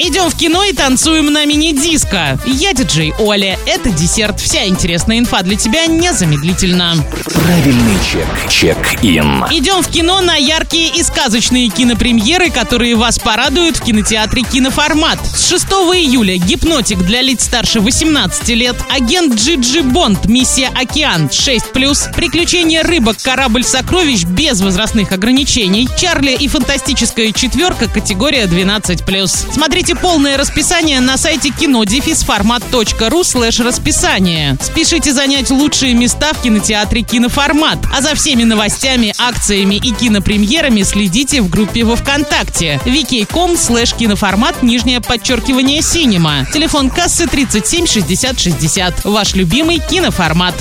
Идем в кино и танцуем на мини-диско. Я диджей Оля. Это десерт. Вся интересная инфа для тебя незамедлительно. Правильный чек. Чек-ин. Идем в кино на яркие и сказочные кинопремьеры, которые вас порадуют в кинотеатре «Киноформат». С 6 июля «Гипнотик» для лиц старше 18 лет, агент Джиджи Бонд, миссия «Океан» 6+, приключения рыбок, корабль сокровищ без возрастных ограничений, Чарли и фантастическая четверка, категория 12+. Смотрите полное расписание на сайте кинодефисформат.ру слэш расписание. Спешите занять лучшие места в кинотеатре «Киноформат». А за всеми новостями, акциями и кинопремьерами следите в группе во Вконтакте vk.com слэш киноформат нижнее подчеркивание cinema. Телефон кассы 37 60 60. Ваш любимый киноформат.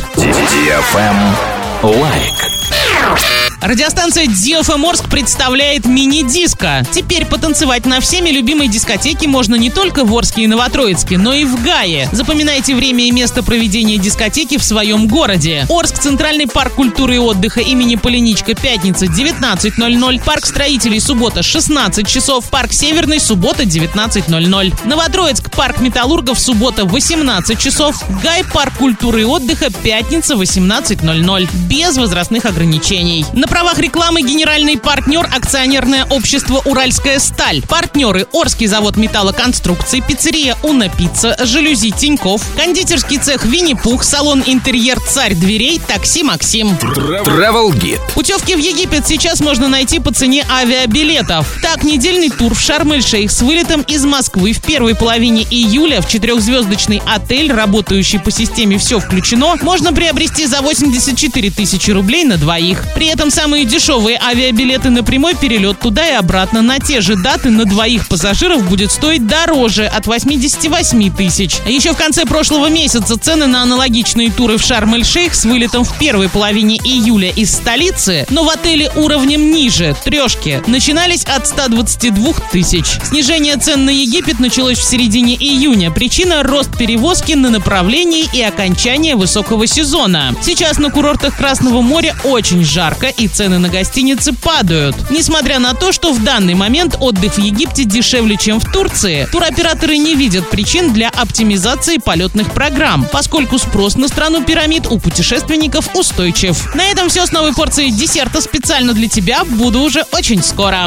Лайк. Радиостанция DFM Орск представляет мини-диско. Теперь потанцевать на всеми любимой дискотеке можно не только в Орске и Новотроицке, но и в Гае. Запоминайте время и место проведения дискотеки в своем городе. Орск, Центральный парк культуры и отдыха имени Поляничко, пятница, 19.00. Парк строителей, суббота, 16 часов. Парк Северный, суббота, 19.00. Новотроицк, парк металлургов, суббота, 18 часов. Гай, парк культуры и отдыха, пятница, 18.00. Без возрастных ограничений. На правах рекламы генеральный партнер акционерное общество «Уральская сталь». Партнеры Орский завод металлоконструкций, пиццерия «Уна Пицца», жалюзи Тиньков, кондитерский цех «Винни-Пух», салон «Интерьер Царь дверей», такси «Максим». Travel Guide. Путевки в Египет сейчас можно найти по цене авиабилетов. Так, недельный тур в Шарм-эль-Шейх с вылетом из Москвы в первой половине июля в четырехзвездочный отель, работающий по системе «Все включено», можно приобрести за 84 тысячи рублей на двоих. При этом самые дешевые авиабилеты на прямой перелет туда и обратно на те же даты на двоих пассажиров будет стоить дороже от 88 тысяч. Еще в конце прошлого месяца цены на аналогичные туры в Шарм-эль-Шейх с вылетом в первой половине июля из столицы, но в отеле уровнем ниже, трешки, начинались от 122 тысяч. Снижение цен на Египет началось в середине июня. Причина – рост перевозки на направлении и окончание высокого сезона. Сейчас на курортах Красного моря очень жарко цены на гостиницы падают. Несмотря на то, что в данный момент отдых в Египте дешевле, чем в Турции, туроператоры не видят причин для оптимизации полетных программ, поскольку спрос на страну пирамид у путешественников устойчив. На этом все с новой порцией десерта специально для тебя. Буду уже очень скоро.